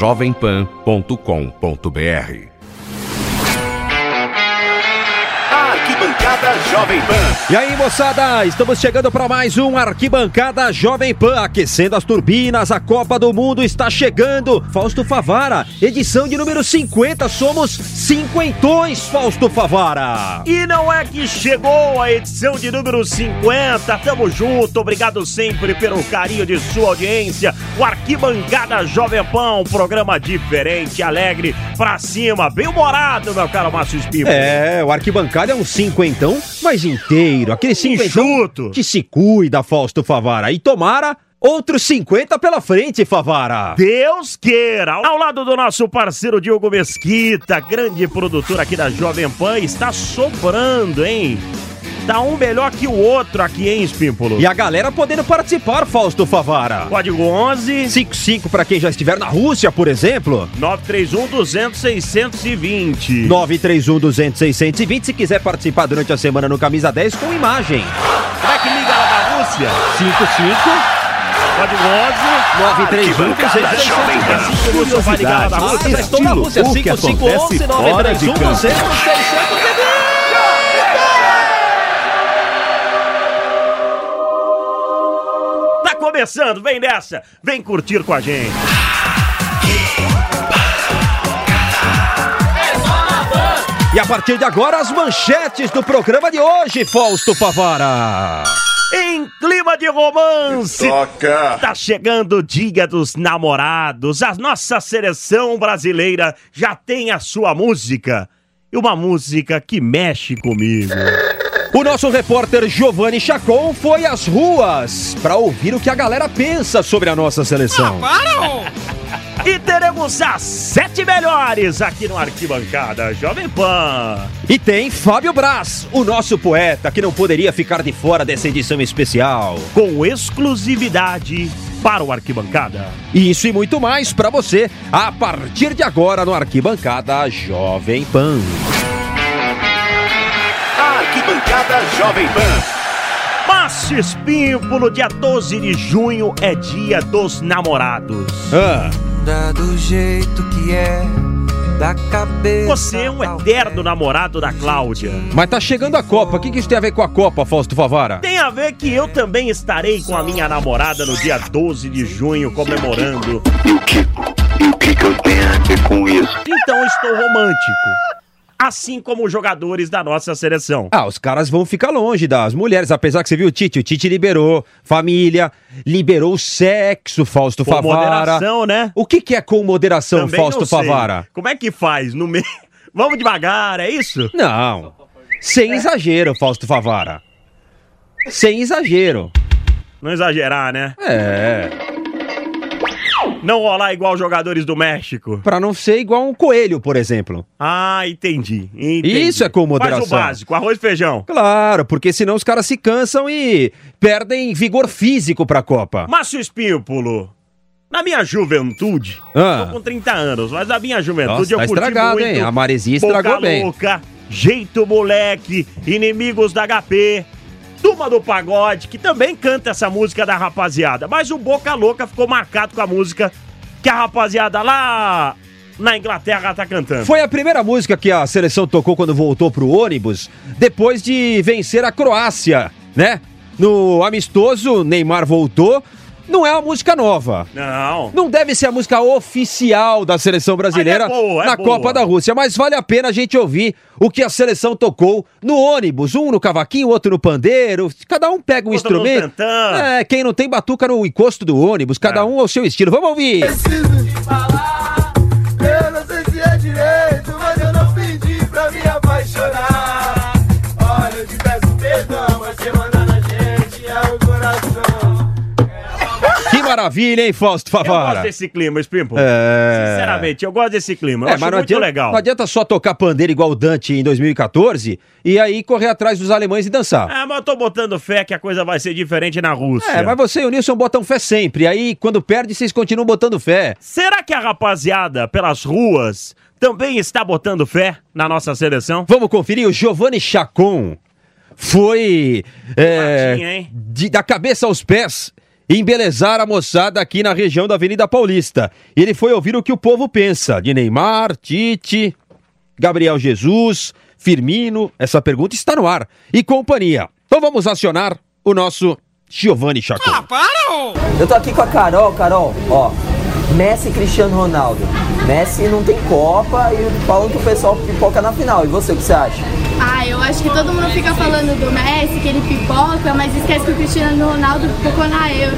jovempan.com.br. Arquibancada Jovem Pan. E aí, moçada, estamos chegando para mais um Arquibancada Jovem Pan, aquecendo as turbinas, a Copa do Mundo está chegando. Fausto Favara, edição de número 50, somos cinquentões, Fausto Favara. E não é que chegou a edição de número 50, tamo junto, obrigado sempre pelo carinho de sua audiência. O Arquibancada Jovem Pan, um programa diferente, alegre, pra cima, bem humorado, meu caro Márcio Espírito. É, o Arquibancada é um cinquentão, mas inteiro, aquele cinquentão que se cuida, Fausto Favara, e tomara outros 50 pela frente, Favara. Deus queira! Ao lado do nosso parceiro Diogo Mesquita, grande produtor aqui da Jovem Pan, está sobrando, hein? Tá um melhor que o outro aqui, hein, Espímpolo? E a galera podendo participar, Fausto Favara. Código 11 55 para quem já estiver na Rússia, por exemplo. 931 200 620. 931 200 620 se quiser participar durante a semana no Camisa 10 com imagem. Como é que liga lá da Rússia? 55 Código 11 931 200 620 Você vai ligar lá da Rússia? Ah, estou na Rússia, O que 5511 acontece fora de 931 campo. 200 620 começando, vem nessa, vem curtir com a gente. E a partir de agora, as manchetes do programa de hoje, Fausto Favara. Em clima de romance, Toca. Tá chegando o dia dos namorados. A nossa seleção brasileira já tem a sua música. E uma música que mexe comigo. O nosso repórter Giovanni Chacon foi às ruas para ouvir o que a galera pensa sobre a nossa seleção. E teremos as sete melhores aqui no Arquibancada Jovem Pan. E tem Fábio Braz, o nosso poeta, que não poderia ficar de fora dessa edição especial. Com exclusividade para o Arquibancada. Isso e muito mais para você a partir de agora no Arquibancada Jovem Pan. Arquibancada Jovem Pan. Márcio Espímpolo, dia 12 de junho é dia dos namorados. Ah, Dá do jeito que é, da cabeça. Você é um eterno namorado da Cláudia. mas tá chegando a Copa. O que, que isso tem a ver com a Copa, Fausto Favara? Tem a ver que eu também estarei com a minha namorada no dia 12 de junho comemorando. E o que, e o que, que eu tenho a ver com isso? Então estou romântico. Assim como os jogadores da nossa seleção. Ah, os caras vão ficar longe das mulheres, apesar que você viu o Tite. O Tite liberou família, liberou o sexo, Fausto Com Favara. moderação, né? O que, que é com moderação, Também Fausto. Favara? Como é que faz? No meio. Vamos devagar, é isso? Não. Sem exagero, Fausto Favara. Sem exagero. Não exagerar, né? É. Não rolar igual jogadores do México. Pra não ser igual um coelho, por exemplo. Ah, entendi. entendi. Isso é com moderação. Faz o básico, arroz e feijão. Claro, porque senão os caras se cansam e perdem vigor físico pra Copa. Márcio Espímpolo, na minha juventude, Ah. tô com 30 anos, mas na minha juventude Nossa, eu tá curti estragado, muito hein? A Maresia Boca estragou bem. Louca, Jeito Moleque, Inimigos da HP, Turma do Pagode, que também canta essa música da rapaziada. Mas o Boca Louca ficou marcado com a música que a rapaziada lá na Inglaterra tá cantando. Foi a primeira música que a seleção tocou quando voltou pro ônibus, depois de vencer a Croácia, né? No amistoso, Neymar voltou. Não é uma música nova. Não. Não deve ser a música oficial da seleção brasileira é boa, é na boa. Copa da Rússia, mas vale a pena a gente ouvir o que a seleção tocou no ônibus, um no cavaquinho, outro no pandeiro, cada um pega um Outro instrumento. É, quem não tem batuca no encosto do ônibus, cada É. um ao seu estilo. Vamos ouvir. preciso maravilha, hein, Fausto Eu gosto Favara? desse clima, Espímpolo. É. Sinceramente, eu gosto desse clima. Eu É, acho mas não muito adianta, legal. não adianta só tocar pandeiro igual o Dante em 2014 e aí correr atrás dos alemães e dançar. É, mas eu tô botando fé que a coisa vai ser diferente na Rússia. É, mas você e o Nilson botam fé sempre. Aí, quando perde, vocês continuam botando fé. Será que a rapaziada pelas ruas também está botando fé na nossa seleção? Vamos conferir o Giovanni Chacon. Foi é, hein? de- da cabeça aos pés. Embelezar a moçada aqui na região da Avenida Paulista. Ele foi ouvir o que o povo pensa de Neymar, Tite, Gabriel Jesus, Firmino. Essa pergunta está no ar. E companhia. Então vamos acionar o nosso Giovanni Chacon. Eu tô aqui com a Carol, Carol, ó. Messi e Cristiano Ronaldo. Messi não tem Copa e falam que o pessoal pipoca na final. E você, o que você acha? Ah, eu acho que todo mundo fica falando do Messi, que ele pipoca, mas esquece que o Cristiano Ronaldo pipocou na Euro.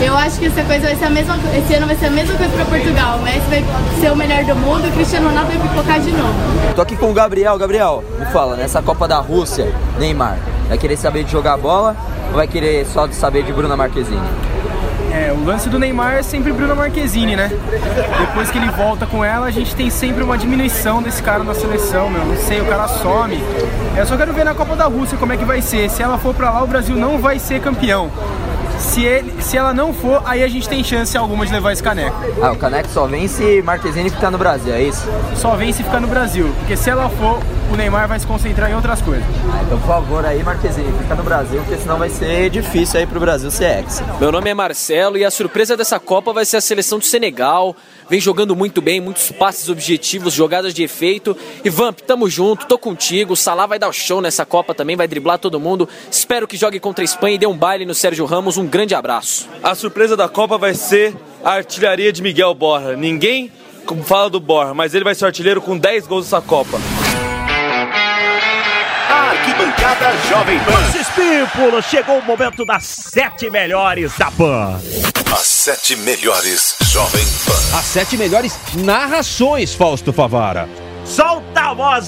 Eu acho que essa coisa vai ser a mesma esse ano vai ser a mesma coisa para Portugal. O Messi vai ser o melhor do mundo e o Cristiano Ronaldo vai pipocar de novo. Tô aqui com o Gabriel. Gabriel, me fala, nessa Copa da Rússia, Neymar, vai querer saber de jogar bola ou vai querer só saber de Bruna Marquezine? É, o lance do Neymar é sempre Bruna Marquezine, né? Depois que ele volta com ela, a gente tem sempre uma diminuição desse cara na seleção, meu. Não sei, o cara some. Eu só quero ver na Copa da Rússia como é que vai ser. Se ela for pra lá, o Brasil não vai ser campeão. Se, ele, se ela não for, aí a gente tem chance alguma de levar esse caneco. Ah, o Caneco só vem se Marquezine ficar no Brasil, é isso? Só vem se ficar no Brasil. Porque se ela for, o Neymar vai se concentrar em outras coisas. Ah, então, por favor, aí, Marquezine, fica no Brasil, porque senão vai ser difícil aí pro Brasil ser ex. Meu nome é Marcelo e a surpresa dessa Copa vai ser a seleção do Senegal. Vem jogando muito bem, muitos passes objetivos, jogadas de efeito. E Vamp, tamo junto, tô contigo. O Salah vai dar o show nessa Copa também, vai driblar todo mundo. Espero que jogue contra a Espanha e dê um baile no Sérgio Ramos. Um grande abraço. A surpresa da Copa vai ser a artilharia de Miguel Borra. Ninguém fala do Borra, mas ele vai ser artilheiro com 10 gols nessa Copa. Arquibancada Jovem Pan. Lance Espímpulo, chegou o momento das sete melhores da PAN. As sete melhores Jovem Pan. As sete melhores narrações, Fausto Favara. Solta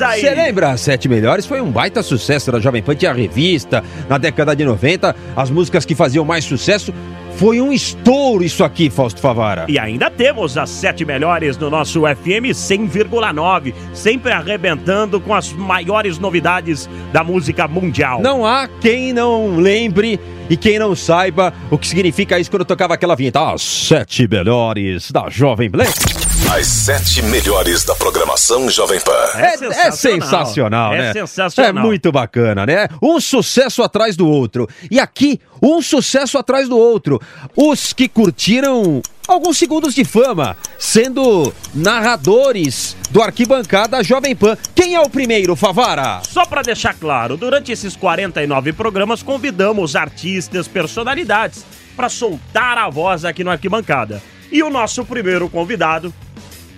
aí! Você lembra? As Sete Melhores foi um baita sucesso da Jovem Pan. Tinha revista na década de 90. As músicas que faziam mais sucesso. Foi um estouro isso aqui, Fausto Favara. E ainda temos as sete melhores no nosso FM 100,9, sempre arrebentando com as maiores novidades da música mundial. Não há quem não lembre e quem não saiba o que significa isso quando eu tocava aquela vinheta. As sete melhores da Jovem Blend. As sete melhores da programação Jovem Pan. É, é sensacional, É né? sensacional. É muito bacana, né? Um sucesso atrás do outro. E aqui, um sucesso atrás do outro. Os que curtiram alguns segundos de fama, sendo narradores do Arquibancada Jovem Pan. Quem é o primeiro, Favara? Só para deixar claro, durante esses 49 programas convidamos artistas, personalidades para soltar a voz aqui no Arquibancada. E o nosso primeiro convidado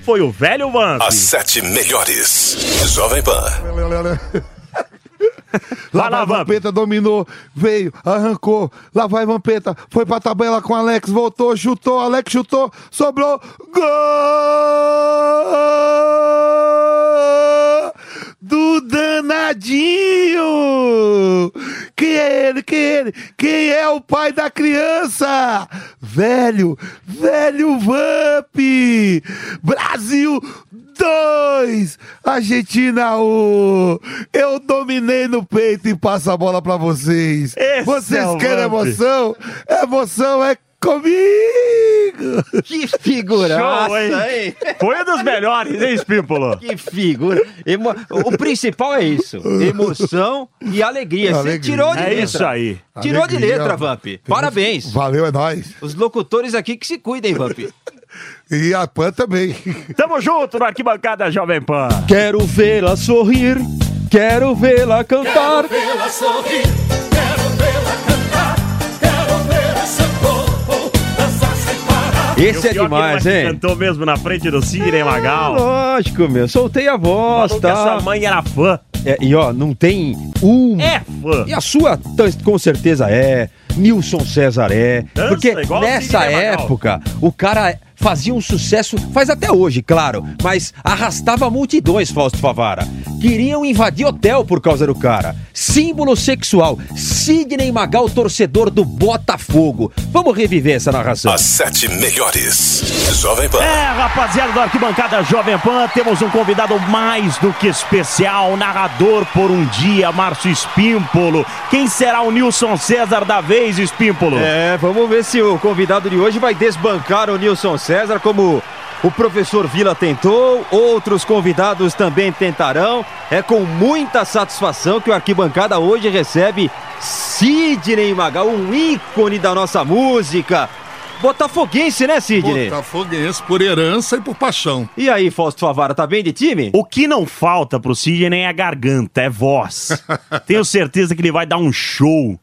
foi o velho Vamp. As sete melhores Jovem Pan. Lá vai Vampeta, dominou, veio, arrancou. Lá vai Vampeta, foi pra tabela com Alex, voltou, chutou, Alex chutou, sobrou. Gol! Do danadinho! Quem é ele? Quem é ele? Quem é o pai da criança? Velho, velho Vamp! Brasil 2, Argentina 1. Eu dominei no peito e passo a bola pra vocês. Esse vocês é querem Vamp. emoção? Emoção é comigo. Que figuraça, Show, hein? Foi um dos melhores, hein, Espímpolo? Que figura. Emo- O principal é isso: emoção e alegria. Você tirou de É letra. isso aí. Tirou de Alegria. letra, Vamp. Parabéns. Valeu, é nóis. Os locutores aqui que se cuidem, Vamp. E a Pan também. Tamo junto no Arquibancada Jovem Pan. Quero vê-la sorrir, quero vê-la cantar. Esse é E o pior que demais, hein? Cantou mesmo na frente do Sidney Magal. Lógico, meu. Soltei a voz, Falou que a tá? sua mãe era fã. É, e ó, não tem um. É fã. E a sua, com certeza é. Nilson César é. Dança porque nessa época, o cara fazia um sucesso, faz até hoje, claro, mas arrastava multidões, Fausto Favara. Queriam invadir hotel por causa do cara. Símbolo sexual. Sidney Magal, torcedor do Botafogo. Vamos reviver essa narração. As sete melhores Jovem Pan. É, rapaziada do Arquibancada Jovem Pan, temos um convidado mais do que especial, narrador por um dia, Márcio Espímpolo. Quem será o Nilson César da vez, Espímpolo? É, vamos ver se o convidado de hoje vai desbancar o Nilson César como o professor Vila tentou, outros convidados também tentarão. É com muita satisfação que o Arquibancada hoje recebe Sidney Magal, um ícone da nossa música. Botafoguense, né, Sidney? Botafoguense por herança e por paixão. E aí, Fausto Favara, tá bem de time? O que não falta pro Sidney é garganta, é voz. Tenho certeza que ele vai dar um show.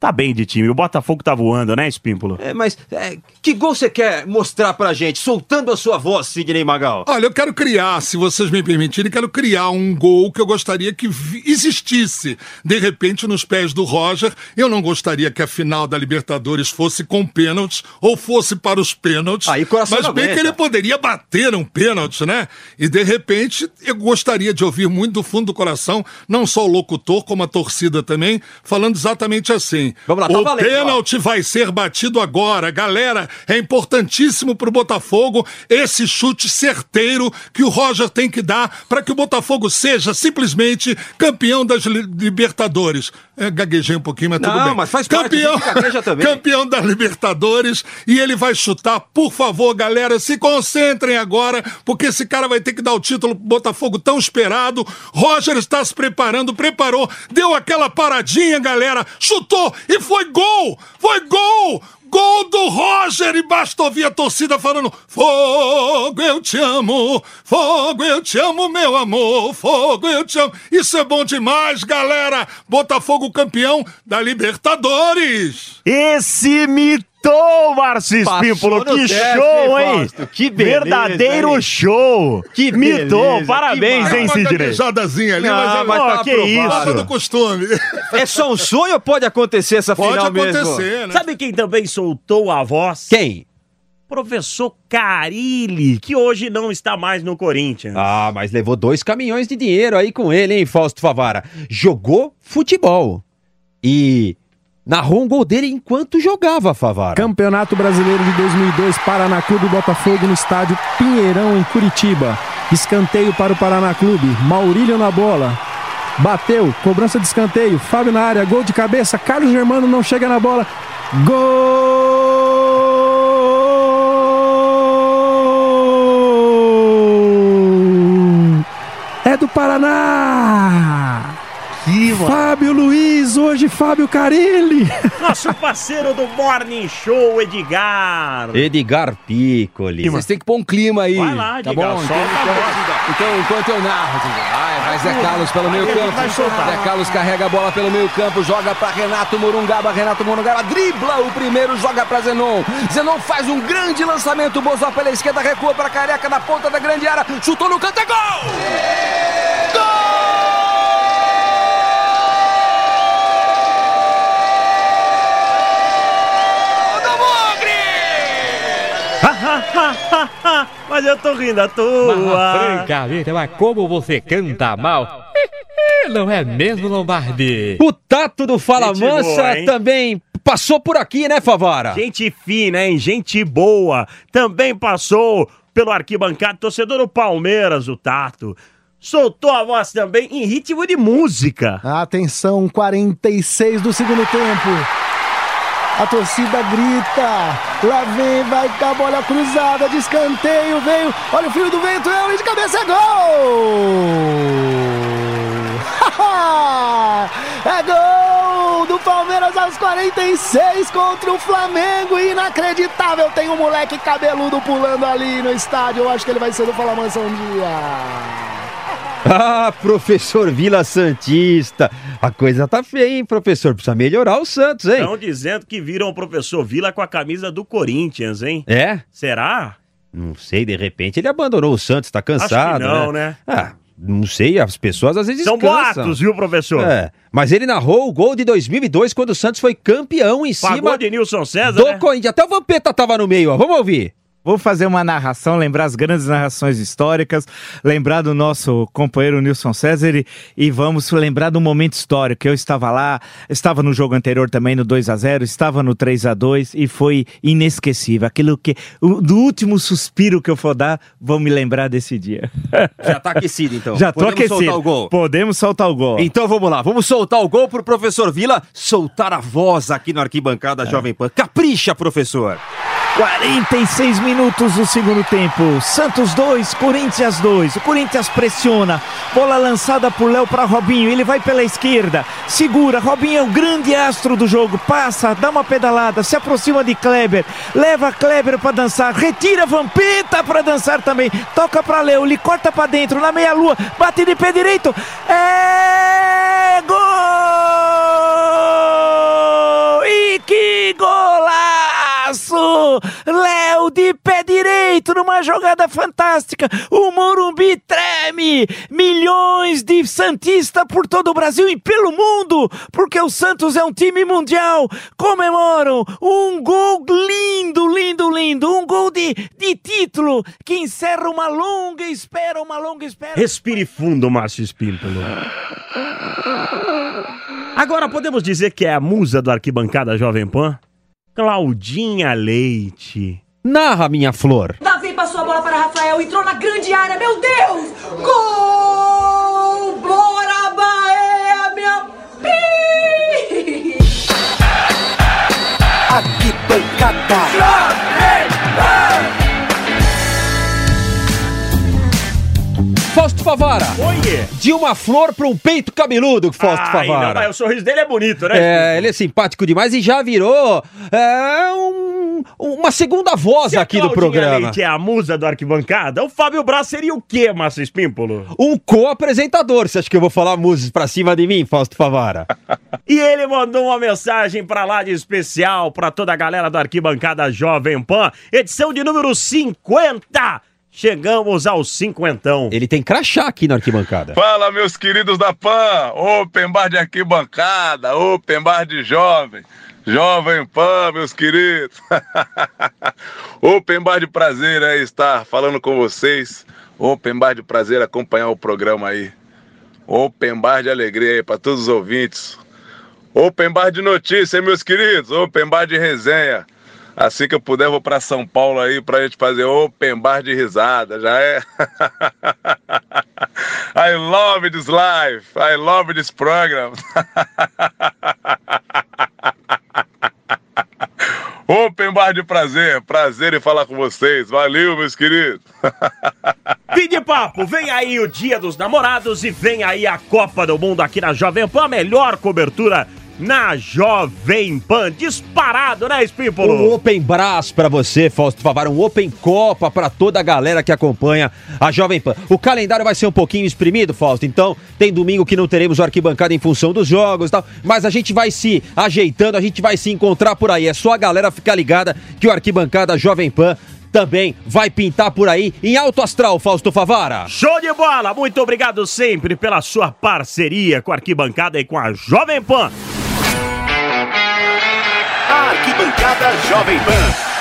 Tá bem de time. O Botafogo tá voando, né, Espímpolo? É, mas é, que gol você quer mostrar pra gente, soltando a sua voz, Sidney Magal? Olha, eu quero criar, se vocês me permitirem, quero criar um gol que eu gostaria que existisse. De repente, nos pés do Roger, eu não gostaria que a final da Libertadores fosse com pênaltis ou fosse para os pênaltis. Aí, coração mas bem aguenta. que ele poderia bater um pênalti, né? E de repente, eu gostaria de ouvir muito do fundo do coração, não só o locutor, como a torcida também, falando exatamente assim. Vamos lá, tá o valendo, ó. pênalti vai ser batido agora. Galera, é importantíssimo pro Botafogo esse chute certeiro que o Roger tem que dar para que o Botafogo seja simplesmente campeão das li- Libertadores. É, gaguejei um pouquinho, mas tudo Não, bem. mas faz parte, campeão, também. campeão da Libertadores e ele vai chutar. Por favor, galera, se concentrem agora, porque esse cara vai ter que dar o título pro Botafogo tão esperado. Roger está se preparando, preparou, deu aquela paradinha, galera, chutou e foi gol! Foi gol! Gol do Roger! E basta ouvir a torcida falando: Fogo, eu te amo! Fogo, eu te amo, meu amor! Fogo, eu te amo! Isso é bom demais, galera! Botafogo campeão da Libertadores! Esse mitou, Márcio Passou Espímpolo. no Que teste, show, hein? Fausto? Que beleza, Verdadeiro hein? show. Que mitou. beleza, Parabéns, que hein, Uma Sidney? gaguejadazinha ali, Não, mas é mas tá que aprovado. Passa do isso. costume. É só um sonho ou pode acontecer essa Pode final mesmo? acontecer, né? Sabe quem também soltou a voz? Quem? Professor Carilli, que hoje não está mais no Corinthians. Ah, mas levou dois caminhões de dinheiro aí com ele, hein, Fausto Favara? Jogou futebol. E narrou um gol dele enquanto jogava, Favara. Campeonato Brasileiro de 2002, Paraná Clube Botafogo no estádio Pinheirão, em Curitiba. Escanteio para o Paraná Clube, Maurílio na bola. Bateu, cobrança de escanteio, Fábio na área, gol de cabeça, Carlos Germano não chega na bola. Gol! É do Paraná! Mano. Fábio Luiz, hoje Fábio Carilli. Nosso parceiro do Morning Show, Edgar. Edgar Piccoli. Vocês têm que pôr um clima aí. Vai lá, tá Edgar, bom? solta Então, a então, então, enquanto eu narro, vai, vai Zé Carlos pelo meio campo. vai soltar. Zé Carlos carrega a bola pelo meio campo, joga pra Renato Morungaba. Renato Morungaba dribla o primeiro, joga pra Zenon. Zenon faz um grande lançamento. Bozó pela esquerda, recua pra Careca na ponta da grande área. Chutou no canto, é gol! Mas eu tô rindo à toa. Francamente, mas como você canta mal. Não é mesmo, Lombardi? O Tato do Fala Gente Mansa boa, também passou por aqui, né, Favara? Gente fina, hein? Gente boa. Também passou pelo arquibancado, torcedor do Palmeiras, o Tato. Soltou a voz também em ritmo de música. Atenção, 46 do segundo tempo. A torcida grita. Lá vem, vai dar bola cruzada de escanteio. Veio. Olha o filho do vento. É de cabeça. É gol! é gol do Palmeiras aos 46 contra o Flamengo. Inacreditável. Tem um moleque cabeludo pulando ali no estádio. Eu acho que ele vai ser do Fala um dia. Ah, professor Vila Santista. A coisa tá feia, hein, professor? Precisa melhorar o Santos, hein? Estão dizendo que viram o professor Vila com a camisa do Corinthians, hein? É? Será? Não sei, de repente ele abandonou o Santos, tá cansado. não, né? Ah, não sei, as pessoas às vezes São cansam. boatos, viu, professor? É, mas ele narrou o gol de 2002 quando o Santos foi campeão em Pagou cima de Nilson César, do né? Corinthians. Até o Vampeta tava no meio, ó. Vamos ouvir. Vou fazer uma narração, lembrar as grandes narrações históricas, lembrar do nosso companheiro Nilson César e, e vamos lembrar do momento histórico. Eu estava lá, estava no jogo anterior também no 2 a 0 estava no 3 a 2 e foi inesquecível. Aquilo que, o, do último suspiro que eu for dar, vou me lembrar desse dia. Já tá aquecido, então. Já tô Podemos aquecido. soltar o gol. Podemos soltar o gol. Então vamos lá, vamos soltar o gol pro professor Vila soltar a voz aqui no arquibancada É. Jovem Pan. Capricha, professor. 46 minutos do segundo tempo. Santos 2, Corinthians 2. O Corinthians pressiona. Bola lançada por Léo para Robinho. Ele vai pela esquerda. Segura. Robinho é o grande astro do jogo. Passa, dá uma pedalada, se aproxima de Kleber. Leva Kleber para dançar. Retira Vampeta para dançar também. Toca para Léo. Ele corta para dentro na meia lua. Bate de pé direito. É gol! E que golaço! Léo de pé direito numa jogada fantástica. O Morumbi treme. Milhões de Santista por todo o Brasil e pelo mundo, porque o Santos é um time mundial. Comemoram um gol lindo, lindo, lindo. Um gol de, de título que encerra uma longa espera, uma longa espera. Respire fundo, Márcio Espímpolo. Agora podemos dizer que é a musa do arquibancada Jovem Pan? Claudinha Leite. Narra, minha flor. Davi passou a bola para Rafael, entrou na grande área, meu Deus! Gol! Bora, Bahia, minha pi! Fausto Favara. Oiê. De uma flor para um peito cabeludo, Fausto não, Favara. o sorriso dele é bonito, né? É, ele é simpático demais e já virou é, um- uma segunda voz Se a aqui do programa. Leite é a musa do arquibancada, o Fábio Braz seria o quê, Márcio Espímpolo? Um co-apresentador. Você acha que eu vou falar músicas pra cima de mim, Fausto Favara? E ele mandou uma mensagem pra lá de especial pra toda a galera do Arquibancada Jovem Pan, edição de número 50. Chegamos aos cinquentão. Ele tem crachá aqui na arquibancada. Fala, meus queridos da PAN, Open Bar de arquibancada, Open Bar de jovem, Jovem Pan, meus queridos. Open Bar de prazer aí estar falando com vocês. Open Bar de prazer acompanhar o programa aí. Open Bar de alegria aí para todos os ouvintes. Open Bar de notícia, meus queridos. Open Bar de resenha. Assim que eu puder, vou para São Paulo aí pra gente fazer open bar de risada, já é? I love this life. I love this program. Open bar de prazer. Prazer em falar com vocês. Valeu, meus queridos. Fim de papo, vem aí o Dia dos Namorados e vem aí a Copa do Mundo aqui na Jovem Pan, a melhor cobertura na Jovem Pan, disparado, né, Espímpolo? Um Open Brás pra você, Fausto Favara, um Open Copa pra toda a galera que acompanha a Jovem Pan. O calendário vai ser um pouquinho exprimido, Fausto, então tem domingo que não teremos o arquibancada em função dos jogos e tal, mas a gente vai se ajeitando, a gente vai se encontrar por aí. É só a galera ficar ligada que o arquibancada Jovem Pan também vai pintar por aí em alto astral, Fausto Favara. Show de bola! Muito obrigado sempre pela sua parceria com a Arquibancada e com a Jovem Pan. Arquibancada Jovem Pan.